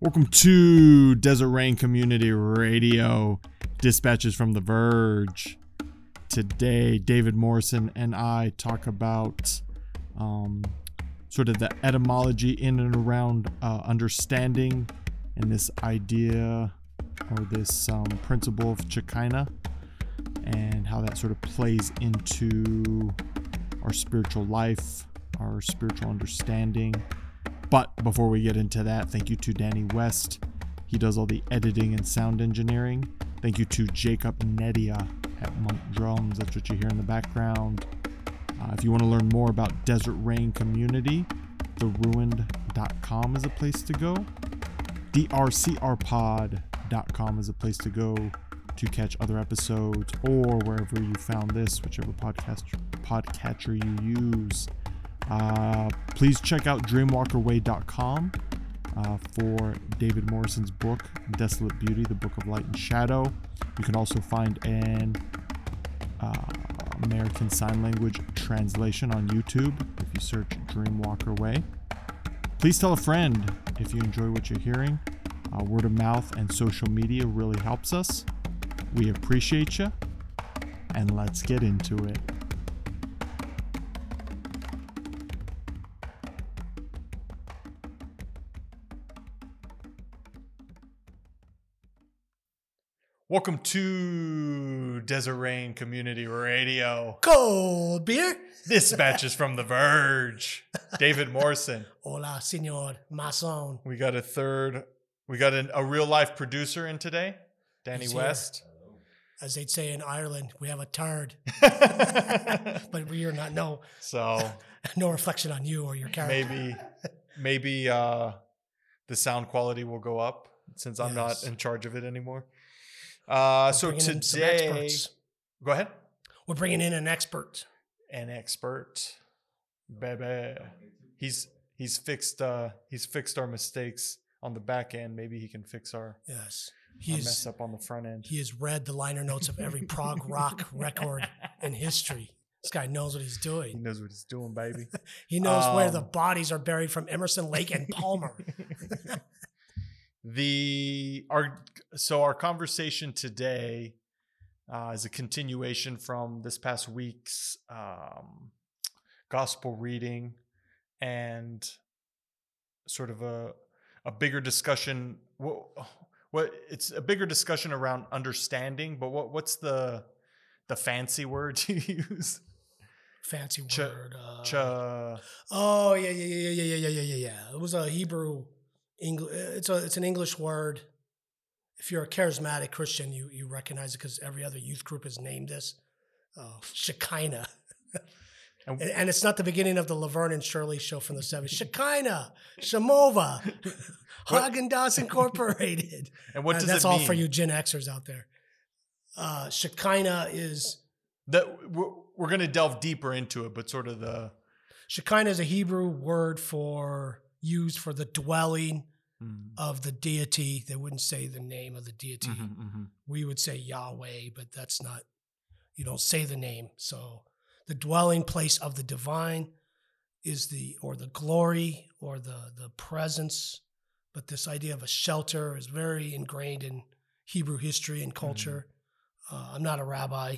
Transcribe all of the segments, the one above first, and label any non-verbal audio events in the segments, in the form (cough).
Welcome to Desert Rain Community Radio, dispatches from The Verge. Today, David Morrison and I talk about um, sort of the etymology in and around uh, understanding and this idea or this um, principle of Shekinah and how that sort of plays into our spiritual life, our spiritual understanding. But before we get into that, thank you to Danny West. He does all the editing and sound engineering. Thank you to Jacob Nedia at Monk Drums. That's what you hear in the background. Uh, if you want to learn more about Desert Rain Community, theruined.com is a place to go. drcrpod.com is a place to go to catch other episodes or wherever you found this, whichever podcast podcatcher you use. Uh, please check out dreamwalkerway.com uh, for David Morrison's book, Desolate Beauty, the Book of Light and Shadow. You can also find an uh, American Sign Language translation on YouTube if you search Dreamwalker Way. Please tell a friend if you enjoy what you're hearing. Uh, word of mouth and social media really helps us. We appreciate you, and let's get into it. Welcome to Desert Rain Community Radio. Cold beer. This match is from The Verge. David Morrison. (laughs) Hola, senor mason. We got a third, we got an, a real life producer in today, Danny He's here. West. As they'd say in Ireland, we have a turd, (laughs) but we are not. No, so (laughs) no reflection on you or your character. maybe, maybe uh, the sound quality will go up since I'm not in charge of it anymore. Uh, so some today, experts. go ahead. We're bringing in an expert. An expert, baby. He's he's fixed uh he's fixed our mistakes on the back end. Maybe he can fix our, Yes, our mess up on the front end. he has read the liner notes of every prog rock (laughs) record in history. This guy knows what he's doing. He knows what he's doing, baby. (laughs) He knows where the Um, bodies are buried from Emerson Lake and Palmer. (laughs) the our so our conversation today uh, is a continuation from this past week's um, gospel reading and sort of a a bigger discussion what what it's a bigger discussion around understanding but what what's the the fancy word (laughs) you use Fancy Ch- word. Uh, Cha, Oh yeah, yeah, yeah, yeah, yeah, yeah, yeah, yeah, yeah. It was a Hebrew English. It's a it's an English word. If you're a charismatic Christian, you you recognize it because every other youth group has named this uh, Shekinah. And- And, it's not the beginning of the Laverne and Shirley show from the 70s. Shekinah, Shamova, (laughs) What- Haagen Dazs Incorporated. (laughs) and what Uh, does that's it all mean? for you Gen Xers out there. Uh, Shekinah is that we're, we're going to delve deeper into it but sort of the Shekinah is a Hebrew word for used for the dwelling mm, of the deity. They wouldn't say the name of the deity. mhm, mhm. We would say Yahweh, but that's not, you don't say the name. So the dwelling place of the divine is the, or the glory or the, the presence. But this idea of a shelter is very ingrained in Hebrew history and culture. Uh, I'm not a rabbi.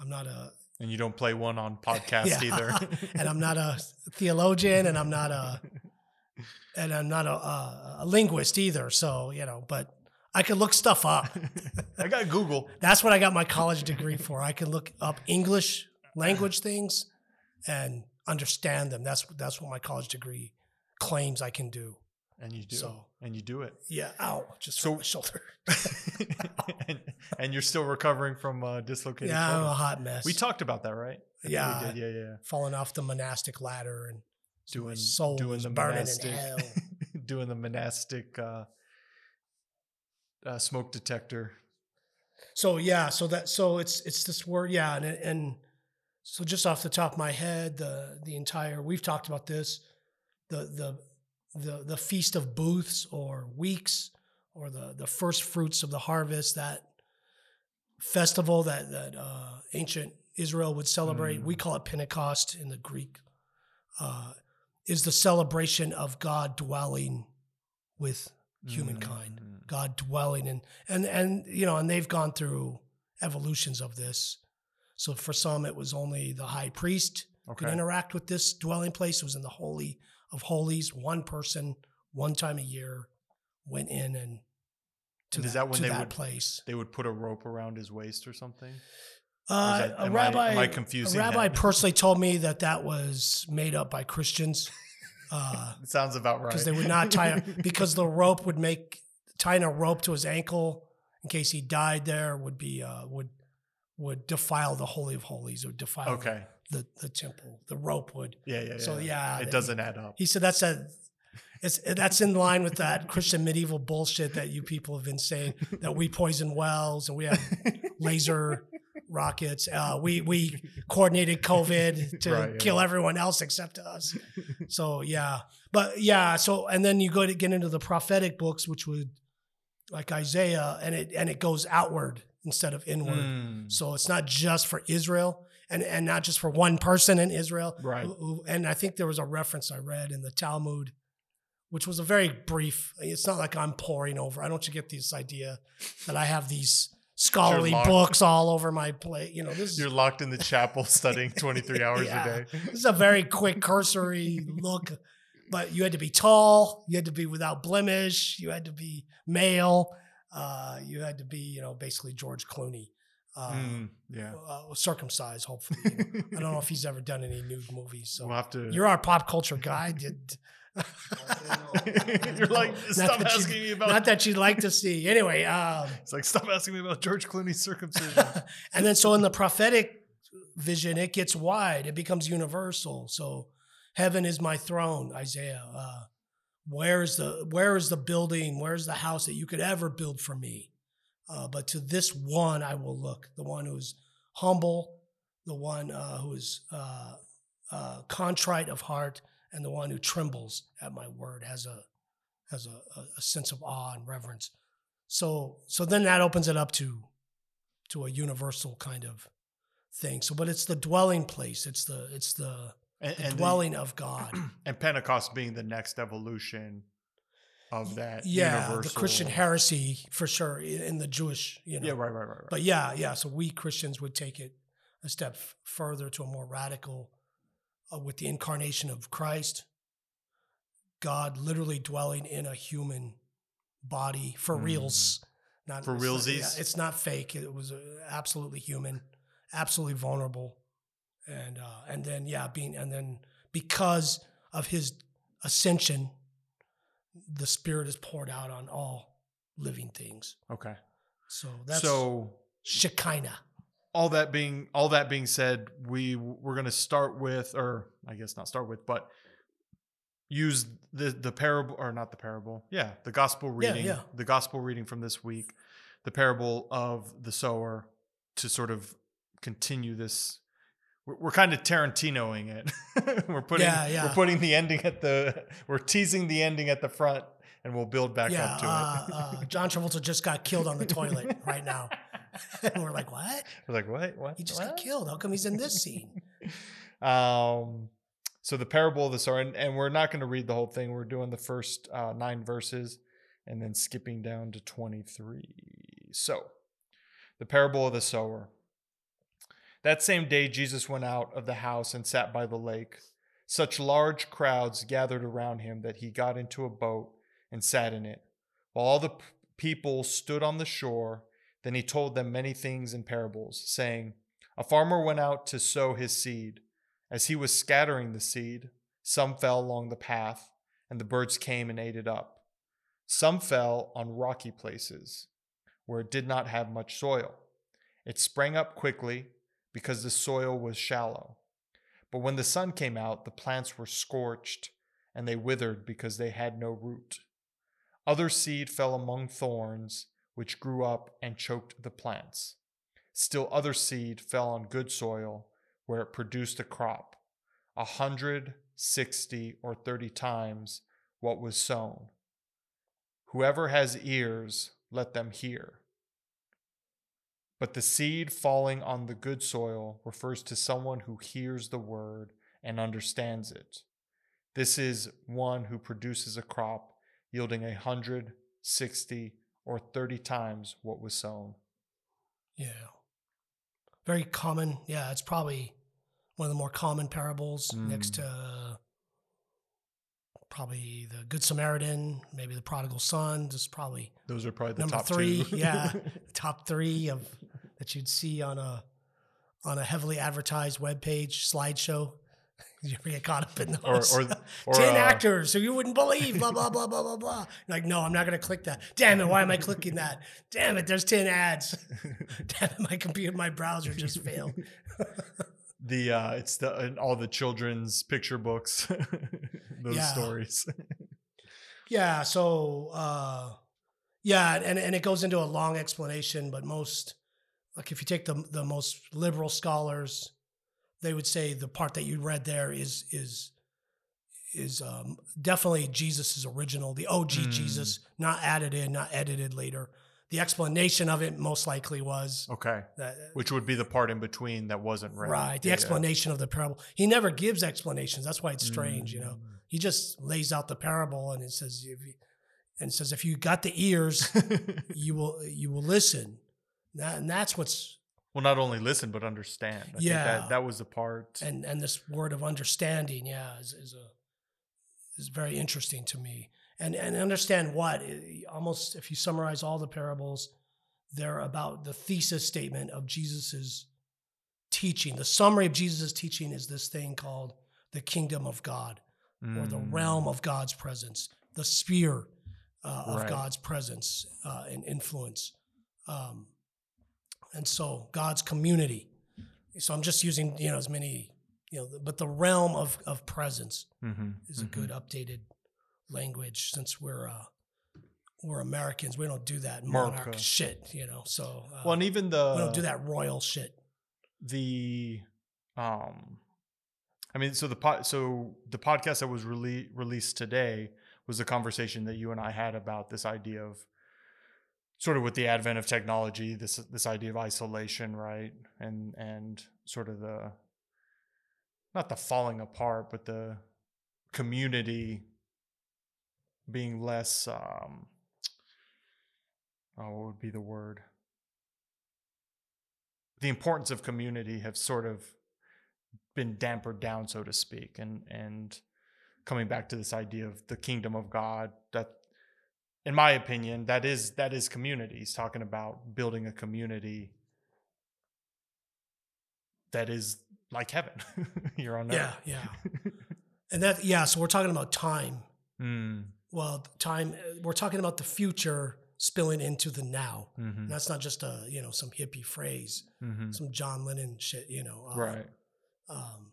I'm not a, And you don't play one on podcast (laughs) Yeah. either. (laughs) and I'm not a theologian and I'm not a, (laughs) and I'm not a, a, a linguist either. So, you know, but I can look stuff up. (laughs) I got Google. (laughs) That's what I got my college degree for. I can look up English language things and understand them. That's that's what my college degree claims I can do. And you do. So- and you do it. Yeah. Ow. Just So- shoulder. (laughs) and, and you're still recovering from uh, dislocated Yeah, I'm a hot mess. We talked about that, right? Yeah. We did. Yeah, yeah. falling off the monastic ladder and Doing, soul doing the monastic, in hell. (laughs) doing the monastic uh, uh, smoke detector. So yeah, so that so it's it's this word, yeah, and and so just off the top of my head, the the entire we've talked about this, the the the the feast of booths or weeks or the the first fruits of the harvest that festival that that uh, ancient Israel would celebrate. Mm. We call it Pentecost in the Greek. Uh, is the celebration of God dwelling with humankind. Mm. God dwelling in and and you know, and they've gone through evolutions of this. So for some, it was only the high priest could interact with this dwelling place. It was in the holy of holies. One person, one time a year, went in and to And is that, when they that would- place. They would put a rope around his waist or something. Uh, that- a am I- rabbi, am I a confusing rabbi that? (laughs) personally told me that that was made up by Christians. Uh, It sounds about right. because they would not tie (laughs) because the rope would make tying a rope to his ankle in case he died there would be uh, would would defile the holy of holies or defile okay. the, the temple. The rope would. Yeah, yeah, yeah. So yeah, it that- doesn't add up. He said that's a it's that's in line with that Christian medieval bullshit that you people have been saying that we poison wells and we have laser rockets. Uh, we we coordinated COVID (laughs) to Right, yeah. kill everyone else except us. (laughs) So yeah, but yeah. So and then you go to get into the prophetic books, which would like Isaiah, and it and it goes outward instead of inward. Mm, So it's not just for Israel and, and not just for one person in Israel. Right. who- and I think there was a reference I read in the Talmud, which was a very brief. It's not like I'm poring over. I don't you get this idea that I have these scholarly books all over my plate. You know, this You're is, locked in the chapel (laughs) studying 23 (laughs) hours Yeah. a day. this is a very quick cursory look. But you had to be tall. You had to be without blemish. You had to be male. Uh, you had to be, you know, basically George Clooney. Uh, Mm, yeah. uh, circumcised, hopefully. you know. I don't know if he's ever done any nude movies. So We'll have to. you're our pop culture guy. Did, (laughs) You're like, stop asking me about. not that you'd like to see. Anyway, um, it's like, stop asking me about George Clooney's circumcision. (laughs) and then so in the prophetic vision, it gets wide. It becomes universal. So heaven is my throne, Isaiah. Uh, where is the where is the building? Where's the house that you could ever build for me? Uh, but to this one I will look, the one who's humble, the one uh, who is uh, uh, contrite of heart, and the one who trembles at my word, has a has a, a, sense of awe and reverence. So so then that opens it up to to a universal kind of thing. So, but it's the dwelling place. It's the it's the, and, the and the- dwelling of God. (clears throat) and Pentecost being the next evolution of that. yeah, universal, the Christian heresy for sure in the Jewish, you know. Yeah, right, right, right, right. But yeah, yeah. So we Christians would take it a step further to a more radical, uh, with the incarnation of Christ, God literally dwelling in a human body for reals. Not Mm. For realsies? yeah, it's not fake. It was uh, absolutely human, absolutely vulnerable, and uh, and then yeah, being and then because of his ascension, the Spirit is poured out on all living things. okay. So that's so Shekinah. All that being all that being said, we we're gonna start with, or I guess not start with, but use the the parable or not the parable, yeah, the gospel Yeah, reading, yeah. the gospel reading from this week, the parable of the sower, to sort of continue this. We're, we're kind of Tarantinoing it. (laughs) we're putting Yeah, yeah. we're putting the ending at the we're teasing the ending at the front, and we'll build back yeah, up to uh, it. uh, John Travolta just got killed on the toilet right now, (laughs) and (laughs) we're like, "What? we're like, what? What? He just what? got killed? How come he's in this scene?" (laughs) Um, so the parable of the sower, and, and we're not going to read the whole thing. We're doing the first uh, nine verses and then skipping down to 23. So the parable of the sower. That same day, Jesus went out of the house and sat by the lake. Such large crowds gathered around him that he got into a boat and sat in it. While all the people stood on the shore, then he told them many things in parables, saying, A farmer went out to sow his seed. As he was scattering the seed, some fell along the path, and the birds came and ate it up. Some fell on rocky places, where it did not have much soil. It sprang up quickly because the soil was shallow. But when the sun came out, the plants were scorched, and they withered because they had no root. Other seed fell among thorns, which grew up and choked the plants. Still other seed fell on good soil, where it produced a crop, a hundred, sixty, or thirty times what was sown. Whoever has ears, let them hear. But the seed falling on the good soil refers to someone who hears the word and understands it. This is one who produces a crop yielding a hundred, 60, or 30 times what was sown. Yeah. Very common. Yeah, it's probably one of the more common parables next Mm. to uh, probably the Good Samaritan, maybe the prodigal son. Just probably Those are probably the number top three. yeah, (laughs) top three of that you'd see on a on a heavily advertised web page slideshow. You ever get caught up in those? or, (laughs) or Ten uh, actors who you wouldn't believe, blah blah blah blah blah blah. You're like, no, I'm not gonna click that. Damn it, why am I clicking that? Damn it, there's ten ads. (laughs) Damn it, my computer, my browser just failed. (laughs) the uh it's the and all the children's picture books those Yeah. stories Yeah, so uh yeah, and and it goes into a long explanation, but most like if you take the the most liberal scholars, they would say the part that you read there is is is um, definitely Jesus's original, the OG Mm. Jesus, not added in, not edited later. The explanation of it most likely was okay that which would be the part in between that wasn't read right. The Yeah, yeah. explanation of the parable. He never gives explanations. That's why it's strange, you know. Mm. He just lays out the parable and it says if you, and says if you got the ears, (laughs) you will you will listen. That, and that's what's well not only listen but understand I think Yeah. that, that was the part and and this word of understanding, yeah, is, is a is very interesting to me. And and understand what Eh, almost if you summarize all the parables, they're about the thesis statement of Jesus's teaching. The summary of jesus's teaching is this thing called the kingdom of God or the Mm. realm of God's presence, the sphere uh, of Right. God's presence uh, and influence. Um, and so God's community. So I'm just using, you know, as many, you know, but the realm of, of presence Mhm, is a mhm. good updated language since we're, uh, we're Americans. We don't do that America. monarch shit, you know, so uh, well and even the we don't do that royal shit. the um i mean so the pod so the podcast that was rele- released today was a conversation that you and i had about this idea of sort of with the advent of technology this this idea of isolation right and and sort of the not the falling apart but the community being less um oh what would be the word the importance of community have sort of been dampered down, so to speak, and and coming back to this idea of the kingdom of God. That, in my opinion, that is that is community. He's talking about building a community that is like heaven. (laughs) You're on Yeah, earth. yeah. (laughs) And that, yeah, so we're talking about time. Mm, Well, time, we're talking about the future spilling into the now. mhm, And that's not just a, you know, some hippie phrase, mhm. some John Lennon shit, you know. uh, Right. Um,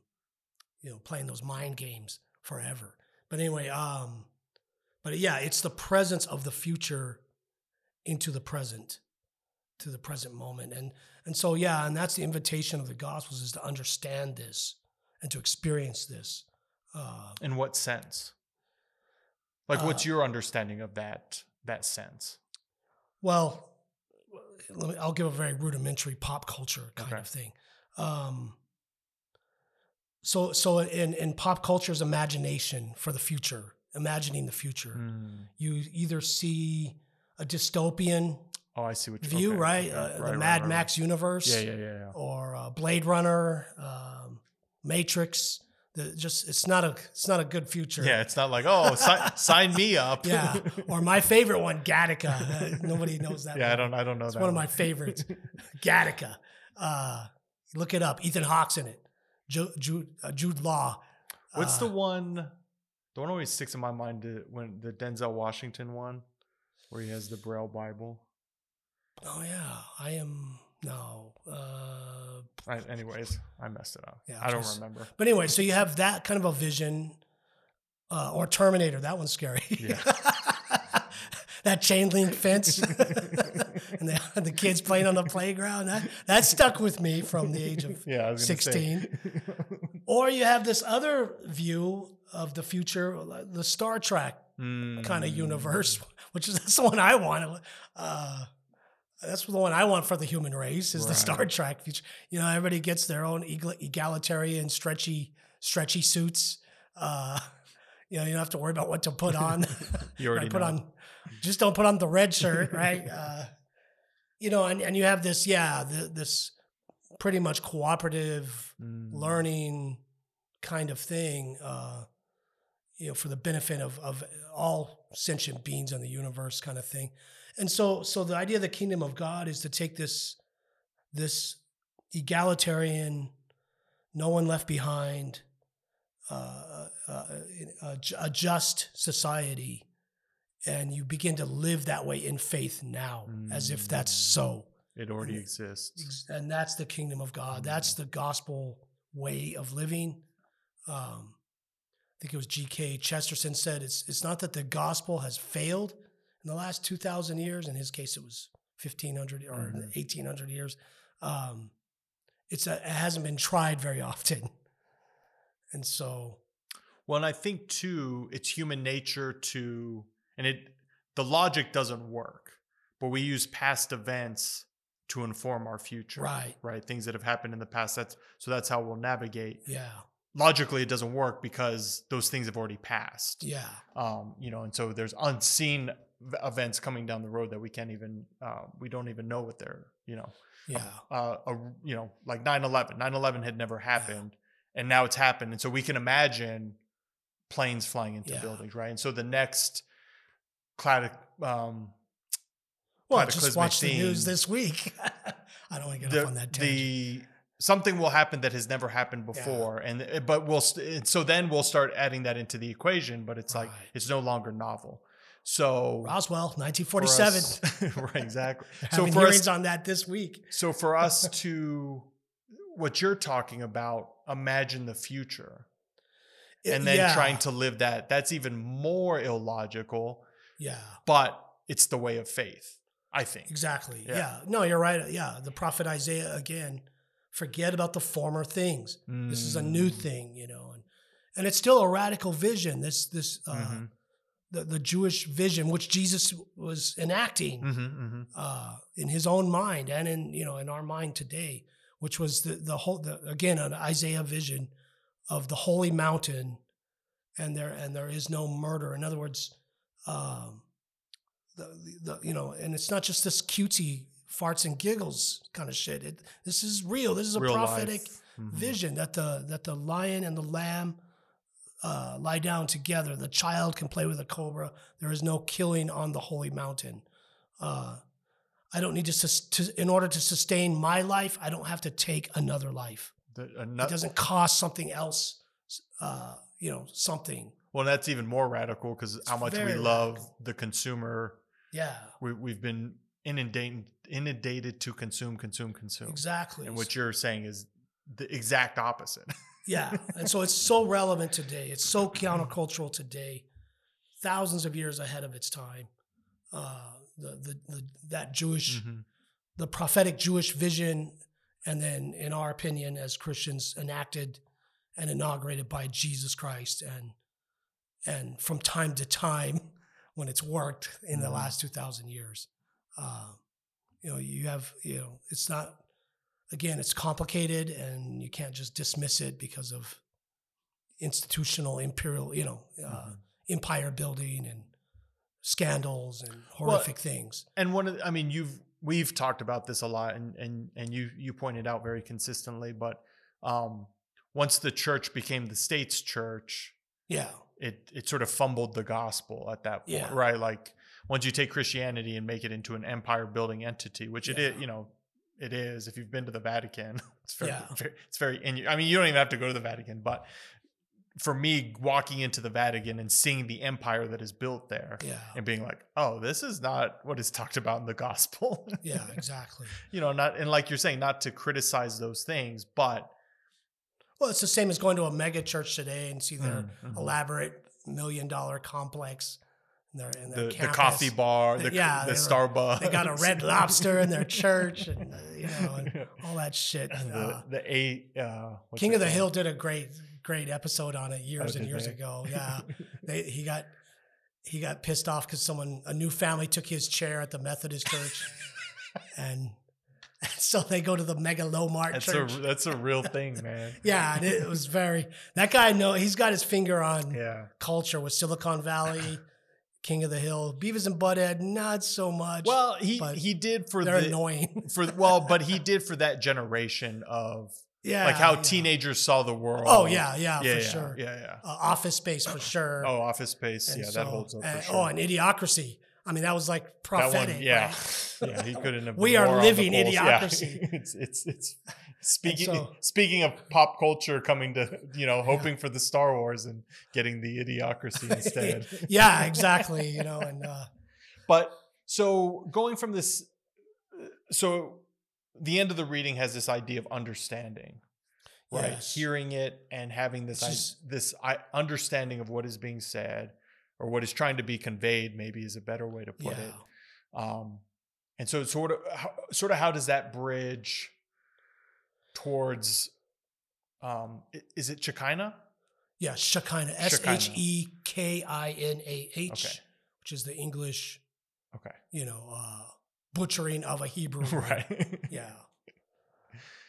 you know, playing those mind games forever. But anyway, um, but yeah, it's the presence of the future into the present, to the present moment. And and so yeah, and that's the invitation of the gospels is to understand this and to experience this. Uh, In what sense? Like, what's Uh, your understanding of that that sense? Well, let me, I'll give a very rudimentary pop culture kind Okay. of thing. Um, so, so in in pop culture's imagination for the future, imagining the future, Mm. you either see a dystopian Oh, I see what view, okay, right? okay, Uh, right, the right, Mad right, Max universe, Yeah, yeah, yeah, yeah. or uh, Blade Runner, um, Matrix. The, just it's not a it's not a good future. Yeah, it's not like oh, si- (laughs) sign me up. yeah. Or my favorite one, Gattaca. Uh, nobody knows that. yeah, I don't, I don't know that It's that. one of my favorites. (laughs) Gattaca. Uh, look it up. Ethan Hawke's in it. Jude, Jude, uh, Jude Law. What's Uh, the one? The one always sticks in my mind. When the Denzel Washington one, where he has the Braille Bible. Oh yeah, I am no. Uh, I, anyways, I messed it up. Yeah, I don't just- remember. but anyway, so you have that kind of a vision, uh, or Terminator. That one's scary. Yeah. (laughs) that chain link fence, (laughs) and the, the kids playing on the playground. That that stuck with me from the age of (laughs) Yeah, gonna say. 16. Or you have this other view of the future, the Star Trek kind of Mm. universe, (laughs) which is that's the one I want. Uh, that's the one I want for the human race is the Star Trek future. You know, everybody gets their own egalitarian, stretchy, stretchy suits. Uh, (laughs) You know, you don't have to worry about what to put on. (laughs) You already Right, put know. on, just don't put on the red shirt, right? uh, you know, and, and you have this, yeah, the, this pretty much cooperative Mm. learning kind of thing, uh, you know, for the benefit of, of all sentient beings in the universe kind of thing. And so, so the idea of the kingdom of God is to take this, this egalitarian, no one left behind, uh, uh, a, a just society, and you begin to live that way in faith now, as if that's Mm. so. It already and- exists. And that's the kingdom of God. That's the gospel way of living. Um, think it was G.K. Chesterton said it's it's not that the gospel has failed in the last two thousand years. In his case, it was fifteen hundred or Mhm. eighteen hundred years. Um, it's a, it hasn't been tried very often, (laughs) and so Well, and I think too, it's human nature to, and it, the logic doesn't work, but we use past events to inform our future. right, Right. Things that have happened in the past. That's so that's how we'll navigate. yeah, Logically, it doesn't work because those things have already passed. yeah, Um, you know, and so there's unseen events coming down the road that we can't even, uh, we don't even know what they're, you know, yeah, uh, a, you know, like 9-11. 9-11 had never happened and now it's happened. And so we can imagine planes flying into Yeah. buildings, right? And so the next cloud, um, Well, I just watch the news this week. (laughs) I don't want to get the, off on that tangent. the something will happen that has never happened Yeah. before and eh, but we'll st- so then we'll start adding that into the equation but it's like it's no longer novel so Roswell, for 1947. us- (laughs) right exactly (laughs) so for hearings us on that this week. So for us (laughs) to what you're talking about, imagine the future and then Yeah, trying to live that, that's even more illogical, Yeah, but it's the way of faith, I think. exactly. Yeah. Yeah. No, you're right. Yeah. The prophet Isaiah again, forget about the former things. This is a new Mm. thing, you know, and and it's still a radical vision. This this uh, Mhm. the the Jewish vision, which Jesus was enacting Mhm, mhm. uh, in his own mind and in you know in our mind today, which was the the whole the, again an Isaiah vision of the holy mountain, and there and there is no murder. In other words, um, the, the you know, and it's not just this cutesy farts and giggles kind of shit. It, this is real. This is a Real prophetic. Mhm. vision that the that the lion and the lamb uh, lie down together. The child can play with a cobra. There is no killing on the holy mountain. Uh, I don't need to, sus- to in order to sustain my life. I don't have to take another life. The- It doesn't cost something else. Uh, you know, something. well, that's even more radical because how much we love radical. the consumer. Yeah, We, we've been inundated, inundated to consume, consume, consume. exactly. And what you're saying is the exact opposite. (laughs) Yeah. And so it's so relevant today. It's so countercultural today, thousands of years ahead of its time. Uh, the, the, the, that Jewish, Mhm. the prophetic Jewish vision, and then, in our opinion, as Christians, enacted and inaugurated by Jesus Christ. And, and from time to time, when it's worked in the Mhm. last 2,000 years, uh, you know, you have, you know, it's not, again, it's complicated and you can't just dismiss it because of institutional imperial, you know, uh, Mhm. empire building and scandals and horrific things. and one of the, i mean you've we've talked about this a lot and and and you you pointed out very consistently but um once the church became the state's church Yeah. it it sort of fumbled the gospel at that point Yeah. right like once you take christianity and make it into an empire building entity which it is you know it is if you've been to the vatican (laughs) it's very, Yeah. very it's very in i mean you don't even have to go to the vatican but for me walking into the vatican and seeing the empire that is built there Yeah. and being like, oh, this is not what is talked about in the gospel. (laughs) Yeah, exactly. you know, not and like you're saying, not to criticize those things, but Well, it's the same as going to a mega church today and see their Mm, mhm. elaborate million dollar complex and their, and their the, the coffee bar, the, Yeah, the Starbucks. They got a red (laughs) lobster in their church and, uh, you know, and (laughs) all that shit. And Uh, the, the eight. Uh, King of the called? Hill did a great, great episode on it years Oh, and years they? ago. (laughs) Yeah, they, he got he got pissed off because someone, a new family, took his chair at the Methodist church, and so they go to the Mega Lo Mart That's a that's a real thing, man. yeah, and it was very that guy. know he's got his finger on Yeah. culture with Silicon Valley, King of the Hill, Beavis and Butthead. Not so much. Well, he he did for they're the annoying. (laughs) for well, but he (laughs) did for that generation of yeah, like how yeah. teenagers saw the world. Oh yeah, yeah, yeah, for yeah, sure. Yeah, yeah. Uh, office Space for sure. Oh, Office Space. And yeah, so- that holds up for and- sure. Oh, and Idiocracy. I mean, that was like prophetic. one, yeah, right? (laughs) yeah. He couldn't have. We are more on the living idiocracy. it's it's it's speaking so- (laughs) speaking of pop culture coming to you know hoping for the Star Wars and getting the idiocracy (laughs) instead. yeah, exactly. You know, and uh, But so going from this, so the end of the reading has this idea of understanding, right? Yes. Hearing it and having this It's i- this i- understanding of what is being said or what is trying to be conveyed, maybe is a better way to put yeah. it. Um, and so, sort of, how, sort of, how does that bridge towards? Um, is it Shekinah? Yeah, Shekinah. Shekinah. H E K I N A H, which is the English, Okay, you know, uh, butchering of a Hebrew. (laughs) word. right. Yeah.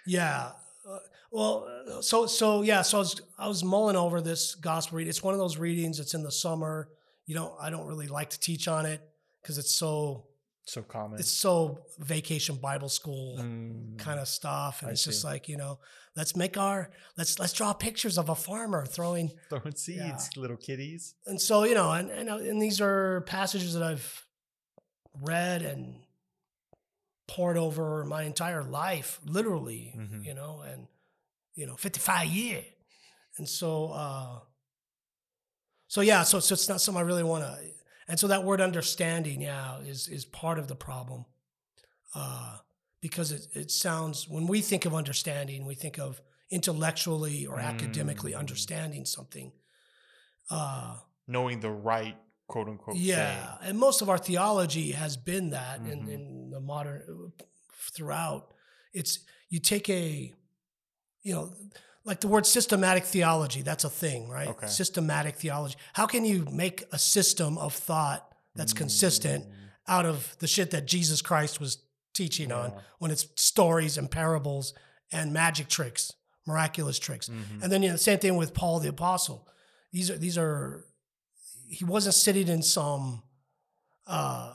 Yeah. Uh, well, uh, so so yeah, so I was I was mulling over this gospel read. It's one of those readings. It's in the summer. You don't. I don't really like to teach on it because it's so so common. it's so vacation Bible school Mm, kind of stuff, and I it's just like you know, let's make our let's let's draw pictures of a farmer throwing (laughs) throwing seeds, yeah. little kitties. and so you know, and and, and these are passages that I've read and pored over my entire life, literally, Mhm. you know, and you know, fifty five year, and so uh, so yeah, so so it's not something I really want to, and so that word understanding, yeah, is is part of the problem, uh, because it it sounds when we think of understanding, we think of intellectually or academically Mm. understanding something. Uh, Knowing the right quote unquote. yeah, and most of our theology has been that in, Mhm. in the modern throughout. It's you take a, you know, like the word systematic theology. That's a thing, right? Okay. Systematic theology. How can you make a system of thought that's consistent Mm, out of the shit that Jesus Christ was teaching on when it's stories and parables and magic tricks, miraculous tricks? Mhm. And then you know, the same thing with Paul the apostle. These are these are he wasn't sitting in some uh,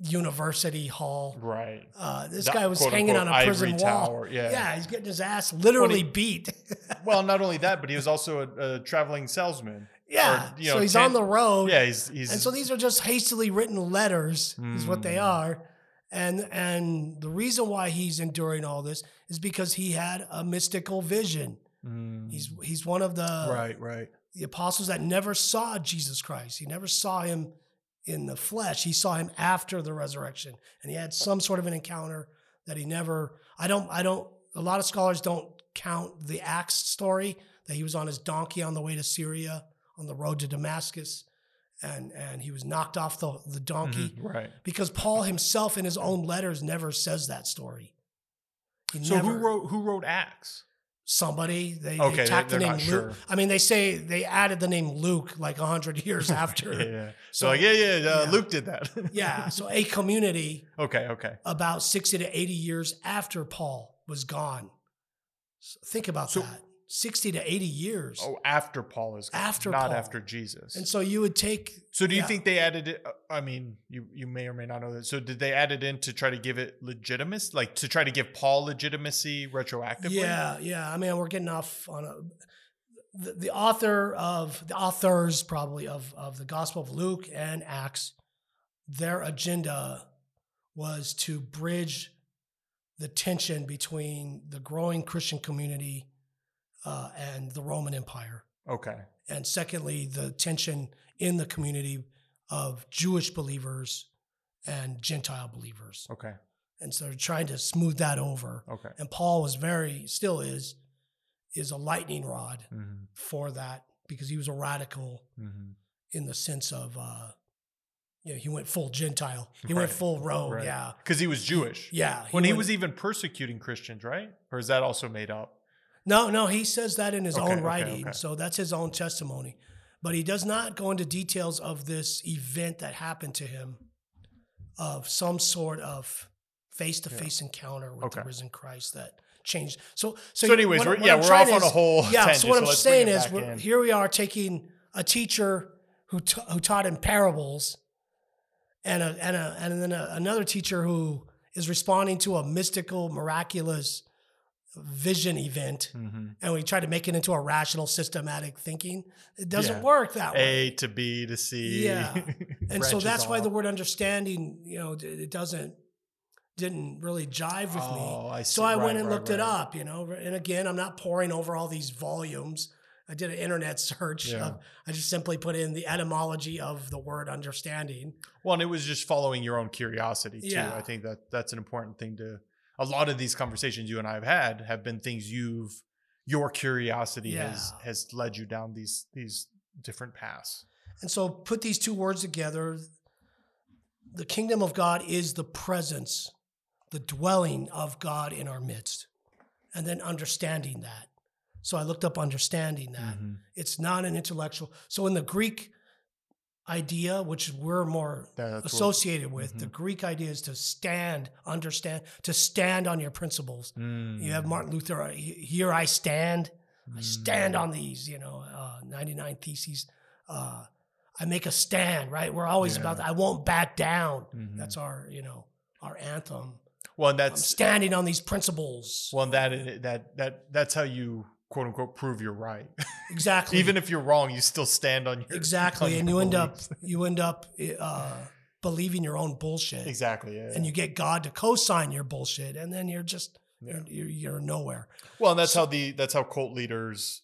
university hall. Right. Uh, this That guy was hanging on a prison wall. tower, yeah. yeah, he's getting his ass literally Well, beat. (laughs) Well, not only that, but he was also a, a traveling salesman. yeah, you so he's ten- on the road. Yeah, he's he's and so these are just hastily written letters, is what they Mm. are. And and the reason why he's enduring all this is because he had a mystical vision. Mm, He's he's one of the right, right. the apostles that never saw Jesus Christ. He never saw him in the flesh. He saw him after the resurrection. And he had some sort of an encounter that he never I don't I don't a lot of scholars don't count the Acts story that he was on his donkey on the way to Syria on the road to Damascus and and he was knocked off the, the donkey Mhm, right. because Paul himself in his own letters never says that story. He So who wrote who wrote Acts? Somebody. They, Okay, they tacked the name Luke. sure. I mean, they say they added the name Luke like hundred years (laughs) after. yeah, yeah. So, So- like, yeah, yeah, uh, yeah. Luke did that. (laughs) Yeah, So a community okay, okay. about sixty to eighty years after Paul was gone. So think about So- that. Sixty to eighty years. Oh, after Paul is gone, After not Paul. after Jesus. And so you would take. So do you yeah. think they added it? uh, I mean, you you may or may not know that. So did they add it in to try to give it legitimacy, like to try to give Paul legitimacy retroactively? Yeah, yeah. I mean, we're getting off on a. The, the author of the authors probably of of the Gospel of Luke and Acts, their agenda was to bridge the tension between the growing Christian community uh, and the Roman Empire, Okay. and secondly, the tension in the community of Jewish believers and Gentile believers, Okay. and so they're trying to smooth that over Okay. and Paul was very still is is a lightning rod Mm-hmm. for that because he was a radical Mm-hmm. in the sense of uh you know he went full Gentile he went full rogue Right. yeah Because he was Jewish. yeah When he was even persecuting Christians, right? Or is that also made up? No no he says that in his Okay, own writing okay. so that's his own testimony but he does not go into details of this event that happened to him of some sort of face to face encounter with the risen Christ that changed. So, so, So anyways, what- we're- what yeah, I'm we're off on a whole (laughs) Yeah. tangent, so what I'm saying is we're, here we are taking a teacher who ta- who taught in parables, and a and a and then a, another teacher who is responding to a mystical, miraculous vision event, Mhm. and we try to make it into a rational, systematic thinking. It doesn't Yeah. work that way. A to B to C. Yeah. (laughs) and so that's why the word understanding, you know, it doesn't didn't really jive with me. Oh, I see. So I Right, went and right, looked it up, you know. And again, I'm not poring over all these volumes. I did an internet search. Yeah. Of, I just simply put in the etymology of the word understanding. Well, and it was just following your own curiosity too. Yeah. I think that that's an important thing to. A lot of these conversations you and I have had have been things you've your curiosity has has led you down these these different paths. And so put these two words together. The kingdom of God is the presence, the dwelling of God in our midst. And then understanding that. So I looked up understanding that. Mm-hmm. It's not an intellectual. So in the Greek idea, which we're more That's what- associated with, the Mhm. Greek idea is to stand, understand, to stand on your principles. You have Mm. Martin Luther, uh, here I stand, I stand Mm. on these, you know, uh, 99 Theses. Uh, I make a stand, right? We're always about Yeah. that. I won't back down. Mhm. That's our, you know, our anthem. well, and I'm that's standing on these principles. well, and that that that that's how you quote unquote prove you're right. (laughs) exactly. Even if you're wrong, you still stand on your exactly. on And your you end up, (laughs) you end up uh, believing your own bullshit. exactly. Yeah, and yeah. you get God to co-sign your bullshit, and then you're just Yeah. you're, you're, nowhere. Well, and that's how the that's how cult leaders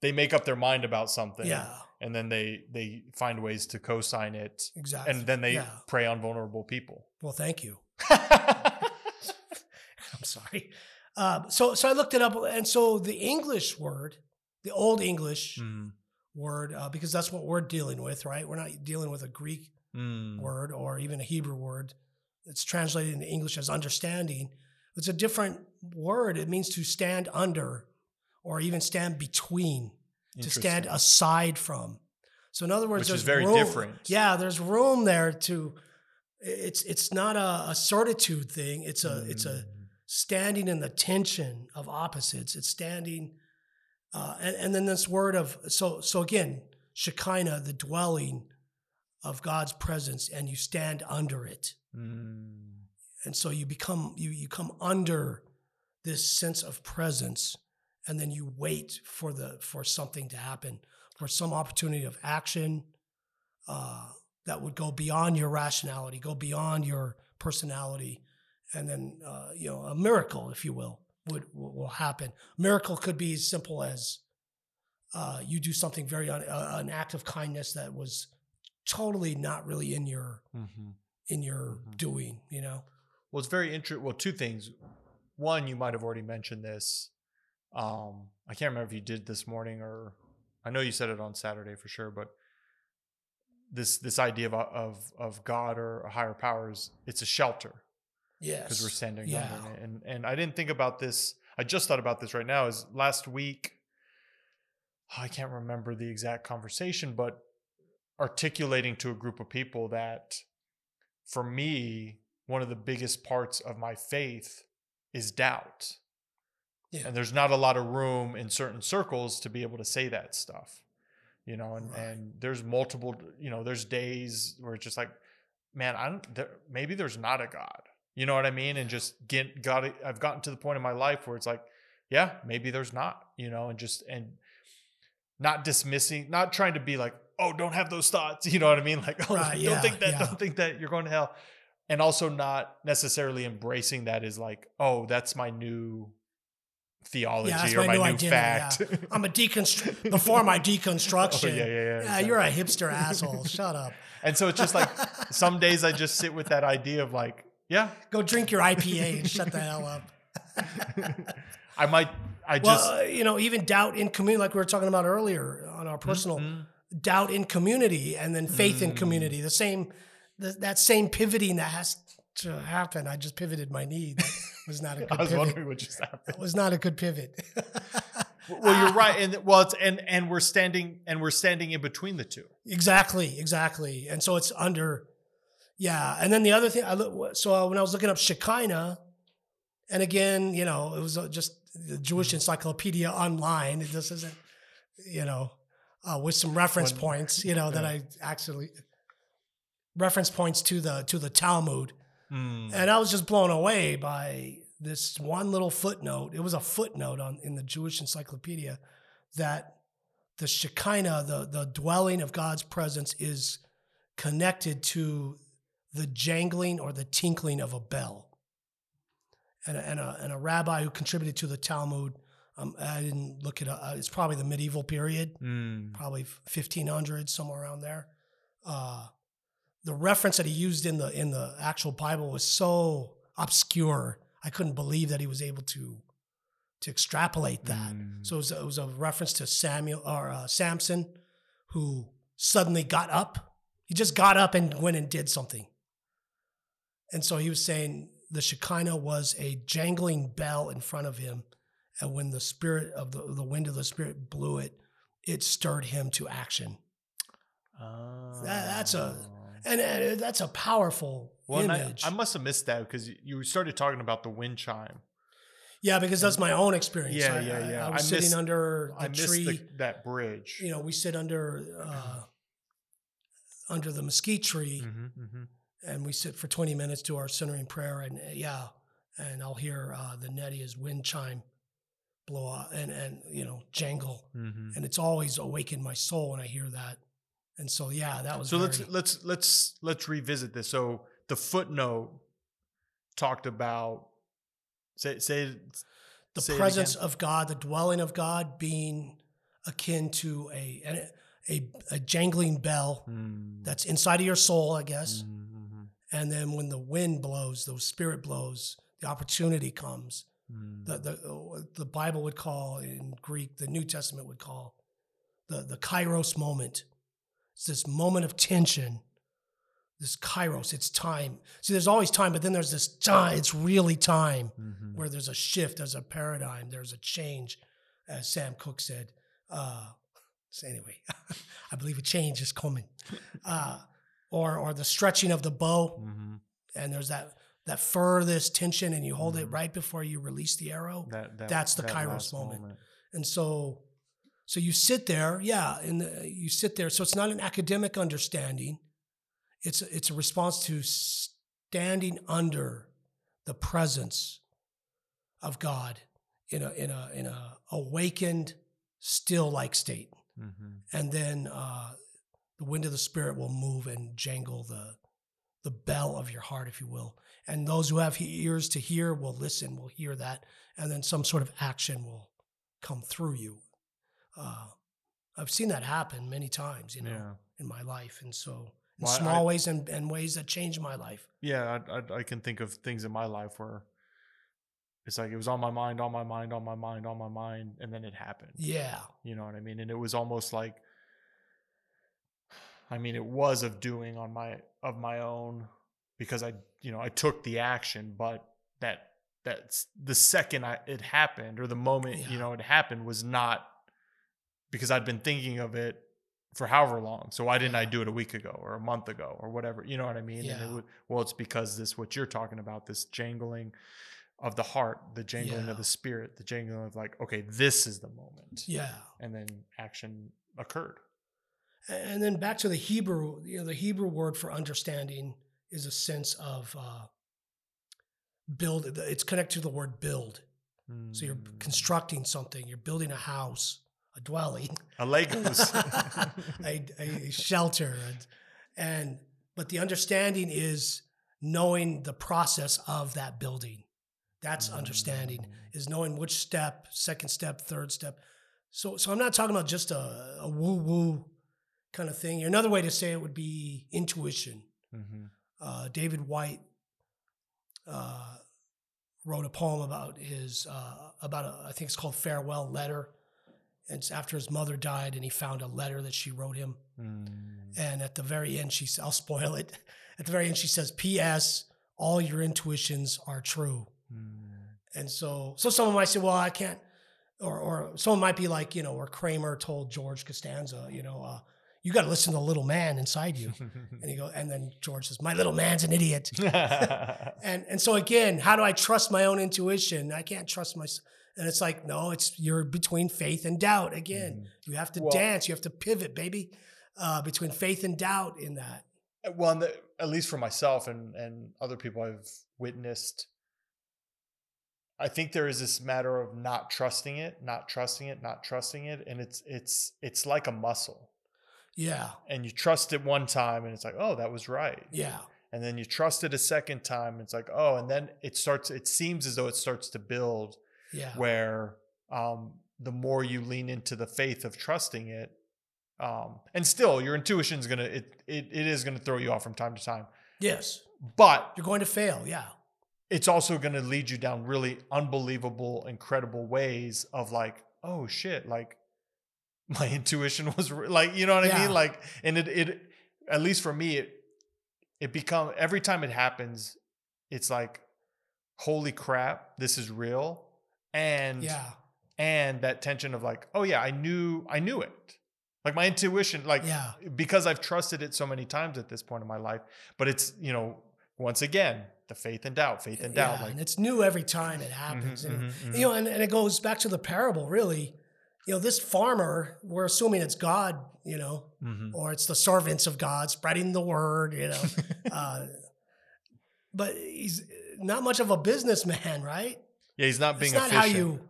they make up their mind about something. Yeah, and then they they find ways to co-sign it exactly. and then they prey on vulnerable people Well, thank you. (laughs) I'm sorry. Um, so so I looked it up, and so the English word, the Old English Mm, word, uh, because that's what we're dealing with, right? We're not dealing with a Greek mm, word or even a Hebrew word. It's translated into English as understanding. It's a different word. It means to stand under, or even stand between. to stand aside from. So in other words, Which there's is very room- different. Yeah, there's room there to. It's it's not a, a certitude thing. It's a it's a Mm, standing in the tension of opposites. It's standing, uh, and and then this word of so so again, Shekinah, the dwelling of God's presence, and you stand under it, mm, and so you become you you come under this sense of presence and then you wait for the for something to happen for some opportunity of action uh, that would go beyond your rationality go beyond your personality and then uh, you know a miracle if you will would will happen miracle could be as simple as uh, you do something very un- uh, an act of kindness that was totally not really in your mhm. in your Mhm. doing you know well it's very interesting well two things one you might have already mentioned this um i can't remember if you did this morning or i know you said it on saturday for sure but this this idea of of of god or a higher powers it's a shelter yes because we're standing yeah. it. And and I didn't think about this. I just thought about this right now. Is last week. Oh, I can't remember the exact conversation, but articulating to a group of people that, for me, one of the biggest parts of my faith is doubt. Yeah. And there's not a lot of room in certain circles to be able to say that stuff. You know, and, Right. and there's multiple, you know, there's days where it's just like, man, I don't, there, maybe there's not a God. You know what I mean? And just get got it. I've gotten to the point in my life where it's like, yeah, maybe there's not, you know, and just, and not dismissing, not trying to be like, oh, don't have those thoughts. (laughs) You know what I mean? Like, oh, Right, don't yeah, think that, yeah. don't think that you're going to hell. And also not necessarily embracing that as like, oh, that's my new theology that's or my my, new identity, fact. I'm a deconstru (laughs) before my Oh, deconstruction. yeah, yeah, yeah. Yeah, exactly. you're a hipster asshole. Shut up. And so it's just like some days I just sit with that idea of like, yeah, Go drink your IPA and shut the hell up. (laughs) I might, I just, well, uh, you know, even doubt in community, like we were talking about earlier on our personal Mhm. doubt in community, and then faith in Mm. community. The same, the, that same pivoting that has to happen. I just pivoted my knee. That was not a (laughs) good I was pivot. wondering what just happened. That was not a good pivot. Well, you're right, (laughs) and well, it's and and we're standing and we're standing in between the two. Exactly, exactly. And so it's under, Yeah, and then the other thing, I look, so uh, when I was looking up Shekinah, and again, you know, it was uh, just the Jewish Mm-hmm. Encyclopedia online. It just isn't, you know, uh, with some reference points, you (laughs) know, that I actually reference points to the to the Talmud, Mm. and I was just blown away by this one little footnote. It was a footnote on in the Jewish Encyclopedia that the Shekinah, the the dwelling of God's presence, is connected to the jangling or the tinkling of a bell. And a, and a, and a rabbi who contributed to the Talmud, um, I didn't look at it up. uh, It's probably the medieval period, Mm. probably 1500 somewhere around there. Uh, the reference that he used in the in the actual Bible was so obscure. I couldn't believe that he was able to to extrapolate that. Mm. So it was, it was a reference to Samuel or uh, Samson, who suddenly got up. He just got up and went and did something. And so he was saying the Shekinah was a jangling bell in front of him, and when the spirit of the the wind of the spirit blew it, it stirred him to action. That- that's a- Oh. And, uh, that's a powerful Well, and I. I must have missed that because you started talking about the wind chime. yeah, because that's my own experience. Yeah, I, yeah, yeah. I, was I sitting missed- under the I tree. the, that bridge. you know, we sit under uh, under the mesquite tree hmm hmm and we sit for 20 minutes, to our centering prayer, and uh, yeah, and I'll hear uh, the nettie's wind chime blow out and and you know jangle, hmm and it's always awakened my soul when I hear that. And so yeah, that was So let's let's let's let's revisit this. So the footnote talked about say say the say presence of God, the dwelling of God, being akin to a a, a, a jangling bell Mm, that's inside of your soul, I guess. mhm, And then when the wind blows, the spirit blows, the opportunity comes. mm. The, the, the Bible would call in Greek, the New Testament would call the, the kairos moment. It's this moment of tension, this kairos, it's time. See, there's always time, but then there's this time, it's really time Mhm. where there's a shift, there's a paradigm, there's a change, as Sam Cooke said. Uh, so anyway, (laughs) I believe a change is coming. Uh, or, or the stretching of the bow, Mhm. and there's that that furthest tension, and you hold it Mhm. right before you release the arrow. That, that, That's the that Kairos last moment. And so, so you sit there, yeah, and the, you sit there. So it's not an academic understanding. It's a, it's a response to standing under the presence of God in a in a in a awakened, still like state, Mhm. and then uh, the wind of the Spirit will move and jangle the the bell of your heart, if you will. And those who have ears to hear will listen, will hear that, and then some sort of action will come through you. Uh, I've seen that happen many times, you know, Yeah. in my life, and so in Well, small I- ways and, and ways that changed my life. Yeah, I, I, I can think of things in my life where it's like it was on my mind, on my mind, on my mind, on my mind, and then it happened. Yeah, You know what I mean? And it was almost like, I mean, it was of doing on my of my own because I, you know, I took the action, but that that's the second I it happened or the moment Yeah. you know it happened was not because I'd been thinking of it for however long. So why didn't I do it a week ago or a month ago or whatever? You know what I mean? And it would, well, it's because this what you're talking about, this jangling of the heart, the jangling Yeah. of the spirit, the jangling of like, okay, this is the moment yeah. and then action occurred. And then back to the Hebrew, you know, the Hebrew word for understanding is a sense of uh, build. It's connected to the word build. So you're Mm. constructing something. You're building a house, a dwelling, a Legos. (laughs) a, a shelter, and, and but the understanding is knowing the process of that building. That's understanding Mm. is knowing which step, second step, third step. So, so I'm not talking about just a, a woo woo kind of thing. Another way to say it would be intuition. Mhm. Uh, David Whyte uh, wrote a poem about his uh, about a, I think it's called farewell letter. And it's after his mother died, and he found a letter that she wrote him. Mm. And at the very end, she I'll spoil it. (laughs) At the very end, she says, "P.S. All your intuitions are true." Mm. And so, so someone might say, "Well, I can't," or or someone might be like, you know, or Kramer told George Costanza, you know, uh, you got to listen to the little man inside you. (laughs) And he go, and then George says, "My little man's an idiot." (laughs) and and so again, how do I trust my own intuition? I can't trust myself. And it's like, no, it's you're between faith and doubt. Again, you have to Well- dance. You have to pivot, baby, uh, between faith and doubt in that. well, and the, at least for myself and and other people I've witnessed, I think there is this matter of not trusting it, not trusting it, not trusting it, and it's it's it's like a muscle, Yeah, and you trust it one time, and it's like, oh, that was right, yeah, and then you trust it a second time, and it's like, oh, and then it starts. It seems as though it starts to build, yeah, where um, the more you lean into the faith of trusting it, um, and still your intuition's gonna it it, it is gonna throw you off from time to time, yes. but You're going to fail. Yeah, it's also going to lead you down really unbelievable, incredible ways of like, oh shit, like my (laughs) intuition was like, you know what I mean? Like, and it, it, at least for me, it, it become every time it happens, it's like, holy crap, this is real. And, yeah, and that tension of like, oh yeah, I knew, I knew it. Like my intuition, like yeah, because I've trusted it so many times at this point in my life. But it's, you know, once again, the faith and doubt, faith and doubt. Like, and it's new every time it mhm, happens. and, mhm, mhm. You know, and, and it goes back to the parable. Really, you know, this farmer. We're assuming it's God. You know, Mhm. or it's the servants of God spreading the word. You know, (laughs) uh, but he's not much of a businessman, right? yeah, he's not being it's not efficient. how you.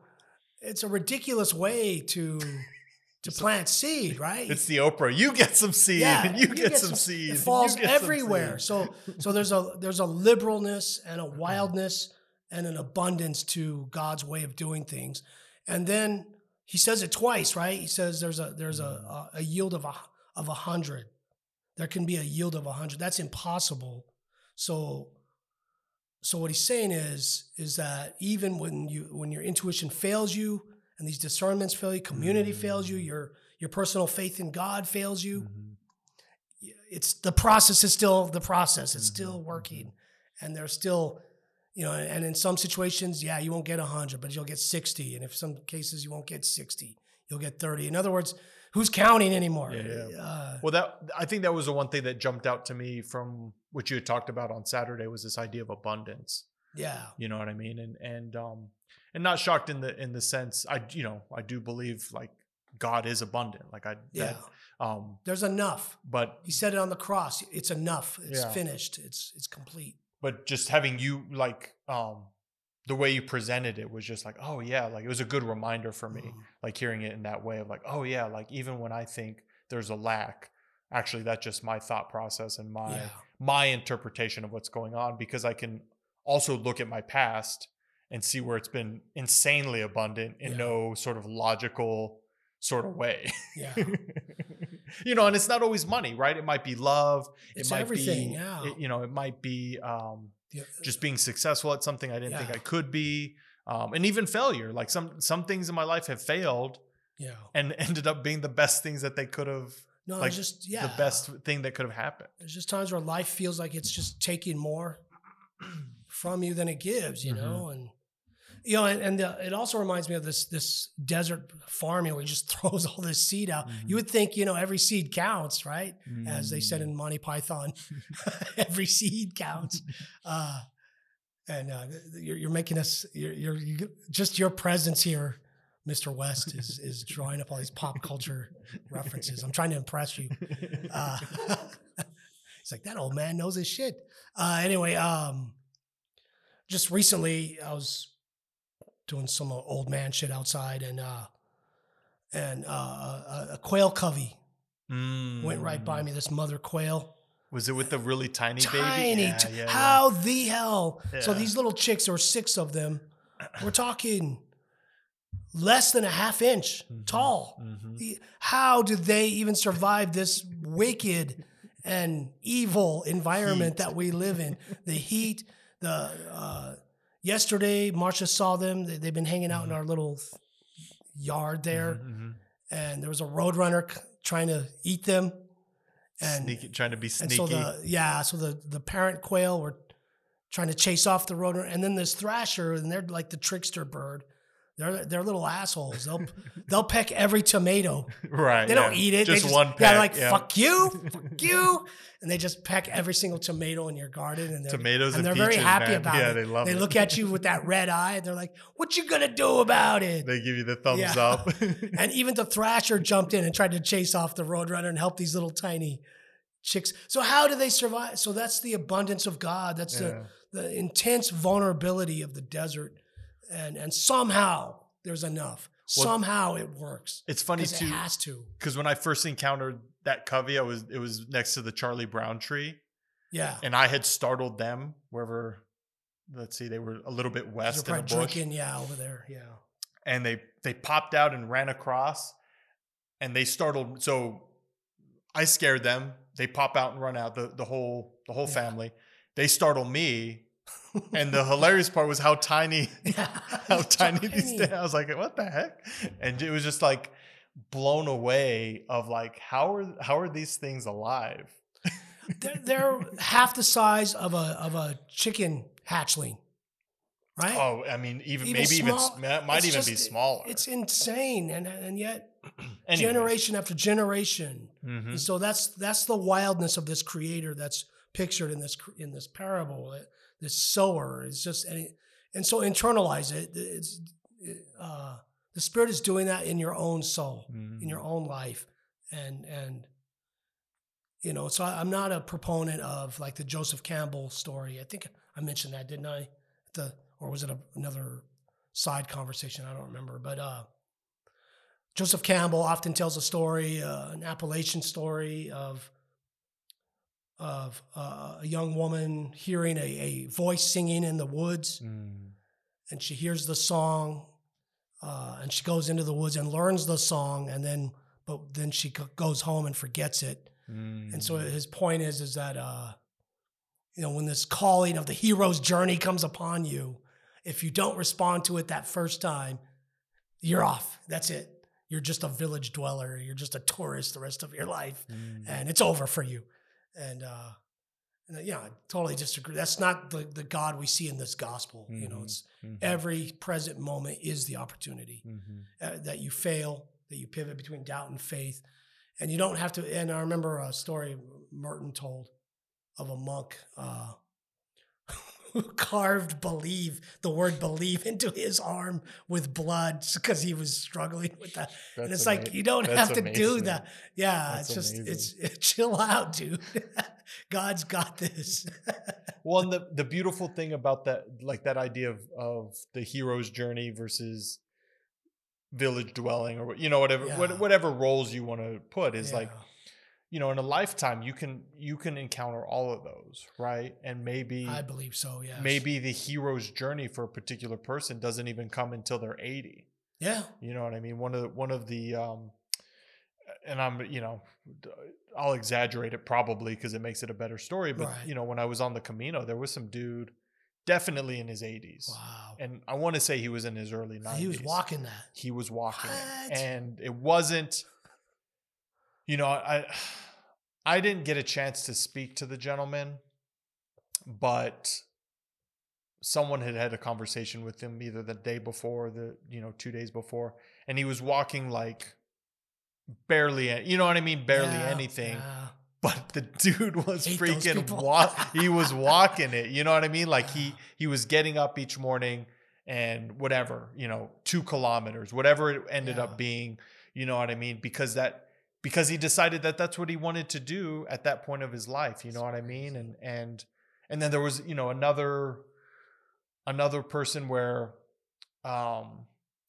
It's a ridiculous way to (laughs) to plant seed, right? it's the Oprah. You get some seed, and (laughs) you, get, some seed. It falls everywhere. So so there's a there's a liberalness and a wildness and an abundance to God's way of doing things. And then he says it twice, right? He says there's a there's a a, a yield of a of a hundred. There can be a yield of a hundred. That's impossible. So so what he's saying is is that even when you when your intuition fails you and these discernments fail you, community fails you, your your personal faith in God fails you, Mhm. it's the process is still the process. It's Mhm, still working, and there's still, you know, and in some situations, yeah, you won't get hundred, but you'll get sixty, and if some cases you won't get sixty, you'll get thirty. In other words, who's counting anymore? Yeah, yeah. Uh, Well, that I think that was the one thing that jumped out to me from what you had talked about on Saturday was this idea of abundance. yeah, You know what I mean? And and um and not shocked in the in the sense I you know I do believe like God is abundant. Like I yeah. that, um There's enough. but He said it on the cross. It's enough. It's Yeah. finished. It's it's complete. But just having you like um the way you presented it was just like oh yeah like it was a good reminder for me Mhm. like hearing it in that way of like oh yeah like even when i think there's a lack actually that's just my thought process and my Yeah, my interpretation of what's going on because i can also look at my past and see where it's been insanely abundant in Yeah. no sort of logical sort of way yeah. (laughs) you know and it's not always money right it might be love It's it might everything, be yeah. it- you know it might be um just being successful at something I didn't think I could be, um, and even failure. Like some some things in my life have failed yeah. and (laughs) ended up being the best things that they could have, No, like just yeah. the best thing that could have happened. There's just times where life feels like it's just taking more (clears throat) from you than it gives, you Mhm. know, and you know, and, and the, it also reminds me of this this desert farm, you know, where he just (laughs) throws all this seed out. Mhm. You would think, you know, every seed counts, right? As they Mm. said in Monty Python, (laughs) (laughs) every seed counts. Uh, and uh, you're, you're making us, you're, you're you, just your presence here, Mr. West, is is drawing up all these pop culture references. I'm trying to impress you. Uh, he's like, that old man knows his shit. Uh, anyway, um, just recently I was doing some old man shit outside, and uh, and uh, a, a quail covey went right by Mm. me. This mother quail, Was it with the really tiny, baby? tiny. Yeah, t- yeah, yeah. how the hell? So these little chicks, there were six of them. We're talking less than a half inch Mhm, tall. mhm. How did they even survive this wicked and evil environment Heat. that we live in? The heat, the uh, yesterday Marcia saw them. They, they've been hanging out in Mhm. our little yard there, Mhm, mhm. and there was a roadrunner c- trying to eat them. And Sneaky, trying to be sneaky. so the yeah, so the the parent quail were trying to chase off the roadrunner, and then this thrasher, and they're like the trickster bird. They're they're little assholes. They'll (laughs) they'll peck every tomato. right. They don't eat it. Just, they just, one Yeah, peck. they're like yeah. fuck you, (laughs) fuck you, and they just peck every single tomato in your garden. And they're, Tomatoes and and, they're very peaches, happy man. about yeah, it. Yeah, they love They it. look at you with that red eye. They're like, "What you gonna do about it?" They give you the thumbs Yeah. up. (laughs) and even the thrasher jumped in and tried to chase off the roadrunner and help these little tiny chicks. So how do they survive? So that's the abundance of God. That's Yeah. the the intense vulnerability of the desert, and and somehow there's enough. Well, somehow it works It's funny because it too has to. because when I first encountered that covey, I was it was next to the Charlie Brown tree, Yeah, and I had startled them wherever. Let's see, they were a little bit they're west a probably drinking. Yeah, over there. Yeah, and they they popped out and ran across, and they startled. So I scared them. They pop out and run out the the whole the whole Yeah. family. They startle me, (laughs) and the hilarious part was how tiny yeah. (laughs) how It's tiny, these tiny. things. I was like, what the heck? And it was just like blown away of like how are how are these things alive? (laughs) They're, they're half the size of a of a chicken hatchling, right? Oh, I mean, even, Even maybe even small- sm- might even be smaller. It's insane, and and yet (clears throat) generation after generation. Mhm. So that's that's the wildness of this creator that's pictured in this in this parable. uh, This sower is just and it, and so internalize it. It's uh, the spirit is doing that in your own soul, in your Mhm. own life, and and you know. So I, I'm not a proponent of like the Joseph Campbell story. I think I mentioned that, didn't I? The or was it a, another side conversation? I don't remember, but. uh Joseph Campbell often tells a story, uh, an Appalachian story of of uh, a young woman hearing a, a voice singing in the woods, Mm. and she hears the song, uh, and she goes into the woods and learns the song, and then but then she go- goes home and forgets it. And so Mm. his point is is that uh, you know when this calling of the hero's journey comes upon you, if you don't respond to it that first time, you're off. That's it. You're just a village dweller. You're just a tourist the rest of your life, Mm. and it's over for you. And uh, and, yeah, I totally disagree. That's not the the God we see in this gospel. You know, Mhm. it's Mhm. every present moment is the opportunity Mhm. uh, that you fail, that you pivot between doubt and faith. And you don't have to. And I remember a story Merton told of a monk uh, who (laughs) carved believe, the word believe, into his arm with blood because he was struggling with that. and That's it's like, you don't that's have to do that. Yeah, That's it's just, amazing. it's (laughs) chill out, dude. (laughs) God's got this. Well, and the the beautiful thing about that, like that idea of of the hero's journey versus village dwelling, or you know, whatever Yeah. what, whatever roles you want to put, is like Yeah. You know, in a lifetime, you can you can encounter all of those, right? And maybe I believe so, yeah. maybe the hero's journey for a particular person doesn't even come until they're eighty. Yeah. You know what I mean? One of the, one of the um and I'm you know i'll exaggerate it probably because it makes it a better story, but Right. you know when I was on the Camino, there was some dude definitely in his 80s. Wow. And I want to say he was in his early 90s. He was walking that. He was walking it. And it wasn't you know, I I didn't get a chance to speak to the gentleman, but someone had had a conversation with him either the day before or the you know two days before and he was walking like barely you know what i mean barely Yeah, anything yeah. but the dude was freaking walk. he was (laughs) walking it you know what i mean like he he was getting up each morning and whatever you know two kilometers whatever it ended Yeah. up being you know what i mean because that because he decided that that's what he wanted to do at that point of his life you know what i mean? And and and then there was you know another another person where um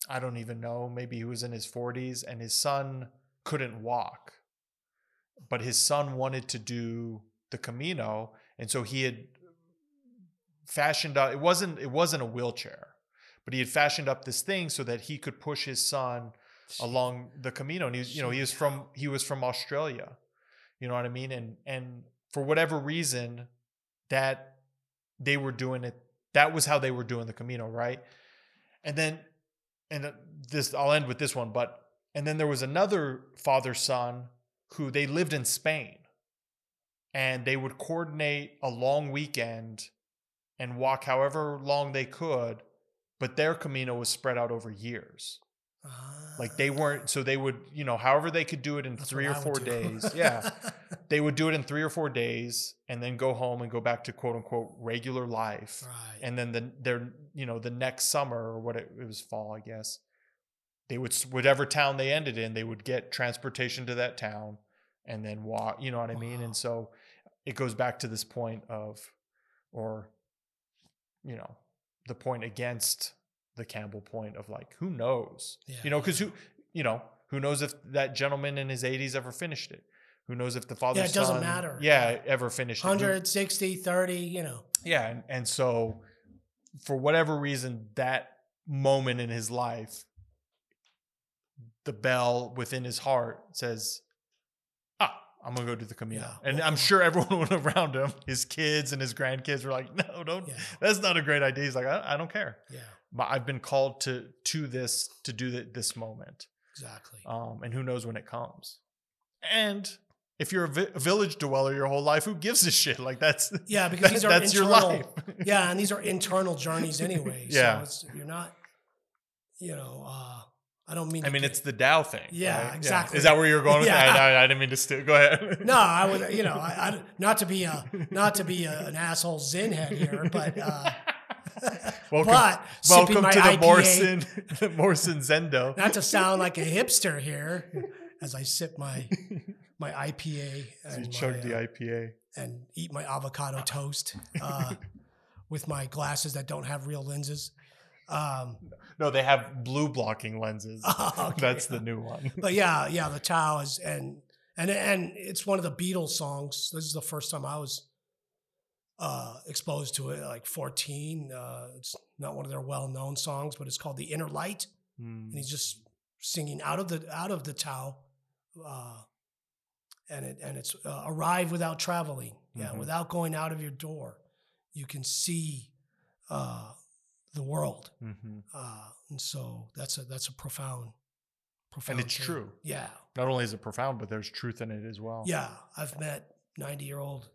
i don't even know maybe he was in his 40s and his son couldn't walk but his son wanted to do the camino and so he had fashioned up it wasn't it wasn't a wheelchair but he had fashioned up this thing so that he could push his son along the camino and he's, you know he was from he was from australia. You know what i mean? And and for whatever reason that they were doing it that was how they were doing the camino right? And then and uh, this i'll end with this one but and then there was another father son who they lived in spain. And they would coordinate a long weekend and walk however long they could but their Camino was spread out over years. Like they Ah, weren't, so they would, you know, however they could do it in that's three or four days. (laughs) Yeah. they would do it in three or four days and then go home and go back to quote unquote regular life. right. And then the, their, you know, the next summer or what it, it was fall, I guess, they would, whatever town they ended in, they would get transportation to that town and then walk, you know what I mean? And so it goes back to this point of, or, you know, the point against the Campbell point of like, who knows? yeah. You know, because who, you know, who knows if that gentleman in his 80s ever finished it? Who knows if the father? it doesn't matter. Yeah, ever finished it? 160, 30, you know. yeah, and, and so for whatever reason, that moment in his life, the bell within his heart says, "Ah, I'm gonna go do the Camino." Yeah, And well, I'm sure everyone (laughs) around him, his kids and his grandkids, were like, "No, don't. Yeah. That's not a great idea." He's like, "I, I don't care." Yeah, But I've been called to to this to do th- this moment, exactly. um, and who knows when it comes. And if you're a, vi- a village dweller your whole life, who gives a shit? Like that's (laughs) yeah, because these (laughs) are that's your life. yeah, and these are internal journeys anyway. Yeah. So it's, you're not, you know, uh, I don't mean. I mean, it's the Tao thing. Yeah, right? exactly. Is that where you're going with Yeah. that? I, I didn't mean to steal. Go ahead. (laughs) no, I would, you know, I, I not to be a not to be a, an asshole zen head here, but uh, (laughs) welcome, but welcome to the IPA, Morrison, (laughs) the Morrison Zendo. Not to sound like a hipster here, as I sip my my IPA So you and, chug my, the uh, IPA. and eat my avocado toast uh, with my glasses that don't have real lenses. Um, No, they have blue blocking lenses. (laughs) okay. That's the new one. (laughs) but yeah, yeah, the Tao is and and and it's one of the Beatles songs. This is the first time I was uh, exposed to it, like 14. Uh, it's not one of their well-known songs, but it's called "The Inner Light," Hmm. and he's just singing out of the out of the Tao, uh, and it and it's uh, arrive without traveling, yeah, Mhm. without going out of your door, you can see uh, the world, Mhm. uh, and so that's a that's a profound, profound. And it's thing. true. Yeah, Not only is it profound, but there's truth in it as well. yeah. I've met ninety year old.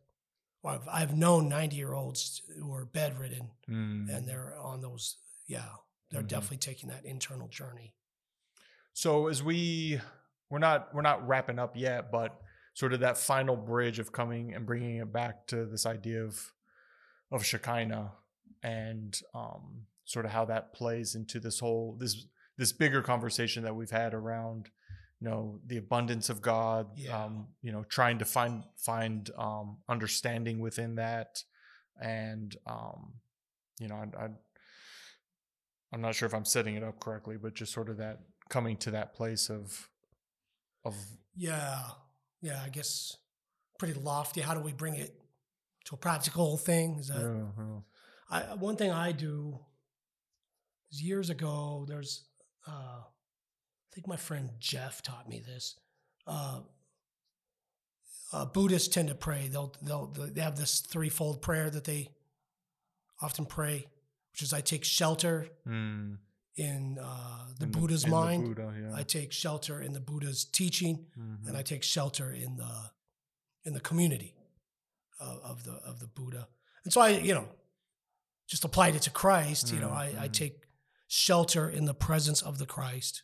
Well, I've, I've known ninety year olds who are bedridden, Mm. and they're on those. Yeah, they're Mhm. definitely taking that internal journey. So as we we're not we're not wrapping up yet, but sort of that final bridge of coming and bringing it back to this idea of of Shekinah and um, sort of how that plays into this whole this this bigger conversation that we've had around you know the abundance of God, Yeah. um, you know, trying to find find um, understanding within that, and um, you know, I, I I'm not sure if I'm setting it up correctly, but just sort of that coming to that place of of Yeah, yeah. I guess pretty lofty. How do we bring it to a practical thing? Is that Yeah, yeah. I, one thing I do years ago. There's, uh, I think my friend Jeff taught me this. Uh, uh, Buddhists tend to pray. They'll they'll they have this threefold prayer that they often pray, which is I take shelter Mm, in uh, the in Buddha's the mind. Buddha, yeah. I take shelter in the Buddha's teaching, Mhm. and I take shelter in the in the community of, of the of the Buddha. And so I, you know, just applied it to Christ. You know, I, I Mhm. take shelter in the presence of the Christ.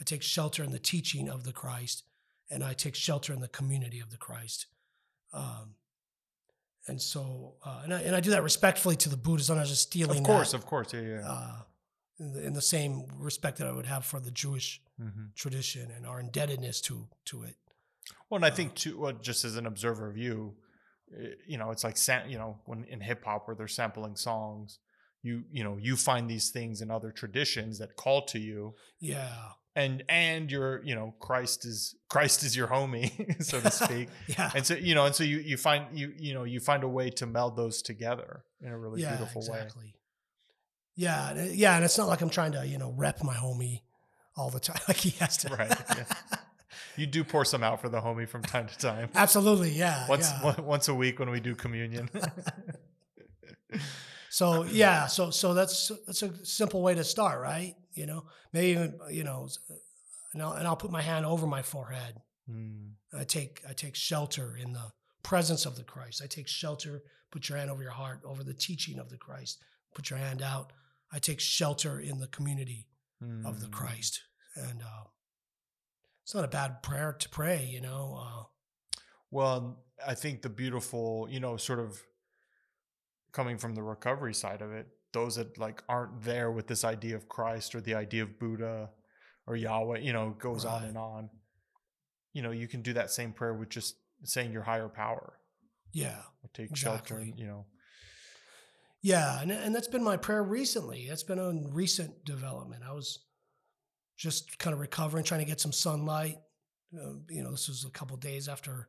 I take shelter in the teaching of the Christ, and I take shelter in the community of the Christ. Um, and so, uh, and I and I do that respectfully to the Buddhists. I'm not just stealing. of course, that, of course, yeah, yeah. uh, in, the, in the same respect that I would have for the Jewish Mhm. tradition and our indebtedness to to it. Well, and I think too, well, just as an observer of you, eh, you know, it's like you know, when in hip hop where they're sampling songs, you you know, you find these things in other traditions that call to you, Yeah, and and you're you know, Christ is Christ is your homie, (laughs) so to speak, (laughs) yeah, and so you know, and so you you find you you know you find a way to meld those together in a really yeah, beautiful way. exactly. Yeah, and uh, yeah, and it's not like I'm trying to you know rep my homie all the time. (laughs) Like he has to. Right, yeah. You do pour some out for the homie from time to time. Absolutely, yeah. Once yeah. once a week when we do communion. So yeah, so so that's that's a simple way to start, right? You know, maybe even you know, and I'll, and I'll put my hand over my forehead. Mm, I take I take shelter in the presence of the Christ. I take shelter. Put your hand over your heart, over the teaching of the Christ. Put your hand out I take shelter in the community of the Mm. Christ, and uh, it's not a bad prayer to pray. You know, uh, Well, I think the beautiful, you know, sort of coming from the recovery side of it, those that like aren't there with this idea of Christ or the idea of Buddha or Yahweh, you know, goes on and on. You know, you can do that same prayer with just saying your higher power. yeah, Or take shelter, you know. yeah, and and that's been my prayer recently. That's been a recent development. I was just kind of recovering, trying to get some sunlight. Uh, you know, this was a couple days after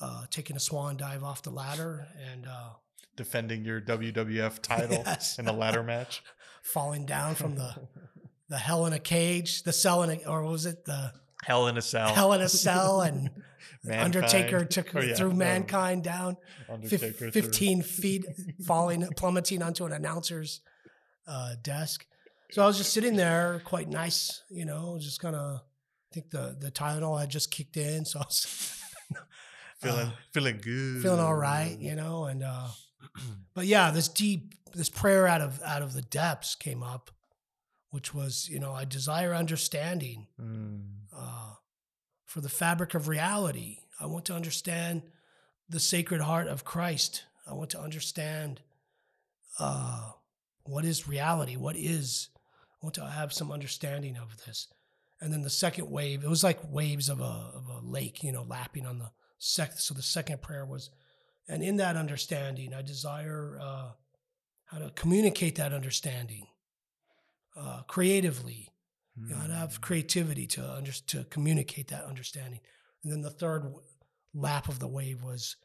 uh, taking a swan dive off the ladder and uh, Defending your WWF title (laughs) Yes. in a ladder match. (laughs) falling down from the (laughs) the hell in a cage, the cell in a, or was it the Hell in a cell. hell in a cell, and Undertaker took Oh, yeah, threw no, mankind down Undertaker threw- 15 feet, falling, plummeting onto an announcer's uh, desk. So I was just sitting there, quite nice, you know, just kind of. I think the the Tylenol had just kicked in, so I was feeling uh, feeling good. feeling all right, you know, and uh, (clears throat) but yeah, this deep this prayer out of out of the depths came up, which was you know I desire understanding Mm. uh, for the fabric of reality. I want to understand the Sacred Heart of Christ. I want to understand uh, what is reality. What is I want to have some understanding of this. And then the second wave, it was like waves of a of a lake, you know, lapping on the second. So the second prayer was, and in that understanding, I desire uh, how to communicate that understanding uh, creatively. You know, have creativity to under, to communicate that understanding. And then the third w- lap of the wave was,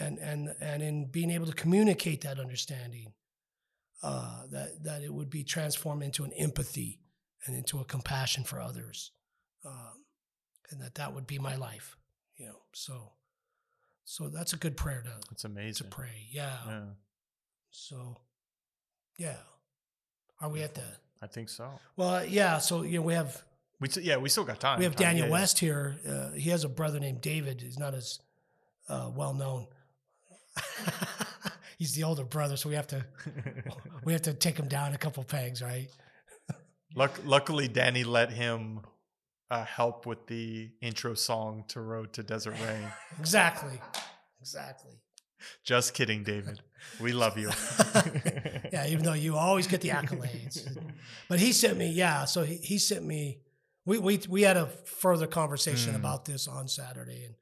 and and and in being able to communicate that understanding, uh, that that it would be transformed into an empathy and into a compassion for others, um, and that that would be my life. You know, so so that's a good prayer to It's amazing. To pray. Yeah. Yeah, So, yeah. Are we at the? I think so. Well, yeah. So you know, we have We s- yeah, we still got time. we have Time- Daniel yeah, yeah. West here. Uh, he has a brother named David. He's not as uh, well known. (laughs) He's the older brother, so we have to (laughs) we have to take him down a couple pegs, right? Luck, luckily, Danny let him uh, help with the intro song to Road to Desert Rain. (laughs) Exactly, exactly. Just kidding, David. We love you. (laughs) yeah, even though you always get the accolades, (laughs) but he sent me. Yeah, so he, he sent me. We we we had a further conversation Mm. about this on Saturday, and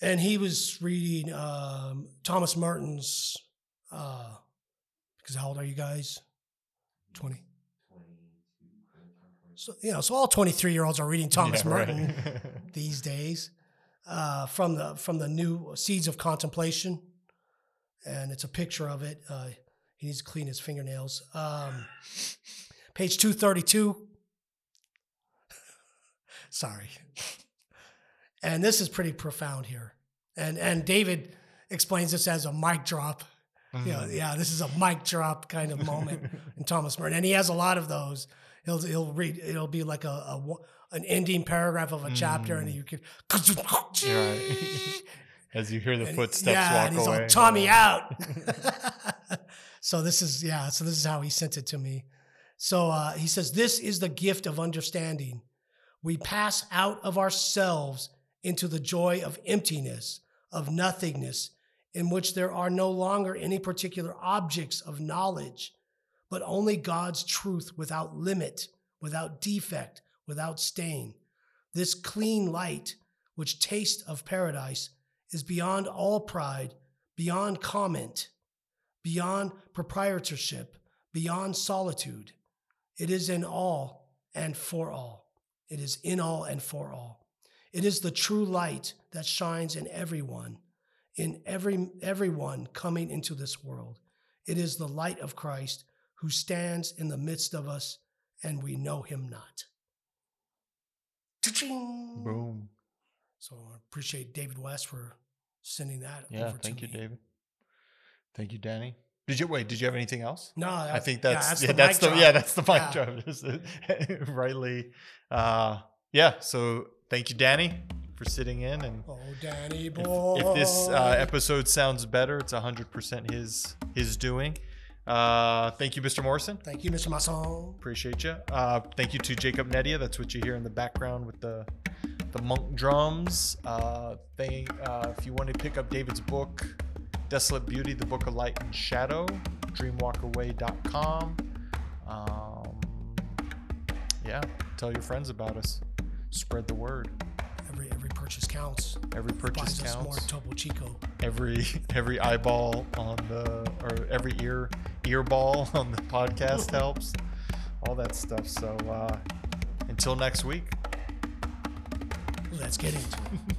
and he was reading um, Thomas Merton's. Uh, because how old are you guys? Twenty. So you know, so all twenty-three year olds are reading Thomas Yeah, right. Merton (laughs) these days uh, from the from the new Seeds of Contemplation, and it's a picture of it. Uh, he needs to clean his fingernails. Um, page two thirty two. (laughs) Sorry, and this is pretty profound here, and and David explains this as a mic drop. You know, Mhm. yeah, this is a mic drop kind of moment (laughs) in Thomas Merton, and he has a lot of those. He'll he'll read. It'll be like a, a an ending paragraph of a chapter, and Mm. you can (laughs) right. (laughs) As you hear the And- footsteps yeah, walk and he's away. all Tommy yeah. out. (laughs) so this is yeah. So this is how he sent it to me. So uh, he says, "This is the gift of understanding. We pass out of ourselves into the joy of emptiness, of nothingness, in which there are no longer any particular objects of knowledge, but only God's truth without limit, without defect, without stain. This clean light, which tastes of paradise, is beyond all pride, beyond comment, beyond proprietorship, beyond solitude. It is in all and for all. It is in all and for all. It is the true light that shines in everyone, in every everyone coming into this world. It is the light of Christ who stands in the midst of us, and we know him not. Ta-ching! Boom. So I appreciate David West for sending that Yeah, over thank you, me. David. Thank you, Danny. Did you wait? Did you have anything else? No, I think that's yeah, the that's the yeah that's the mic drop. (laughs) Uh, (laughs) rightly, uh, yeah. So thank you, Danny, for sitting in. And Oh, Danny if, boy. if this uh, episode sounds better, it's hundred percent his his doing. Uh, thank you, Mr. Morrison. Thank you, Mr. Masson. Appreciate you. Uh, thank you to Jacob Nedia. That's what you hear in the background with the the monk drums. Uh, thank, uh, if you want to pick up David's book, Desolate Beauty, the Book of Light and Shadow, dreamwalkaway.com. Um, yeah, tell your friends about us. Spread the word. Every every purchase counts. Every purchase Buys us more counts. Topo Chico. Every every eyeball on the or every ear ear ball (laughs) on the podcast helps. All that stuff. So uh, until next week. Let's get into it. (laughs)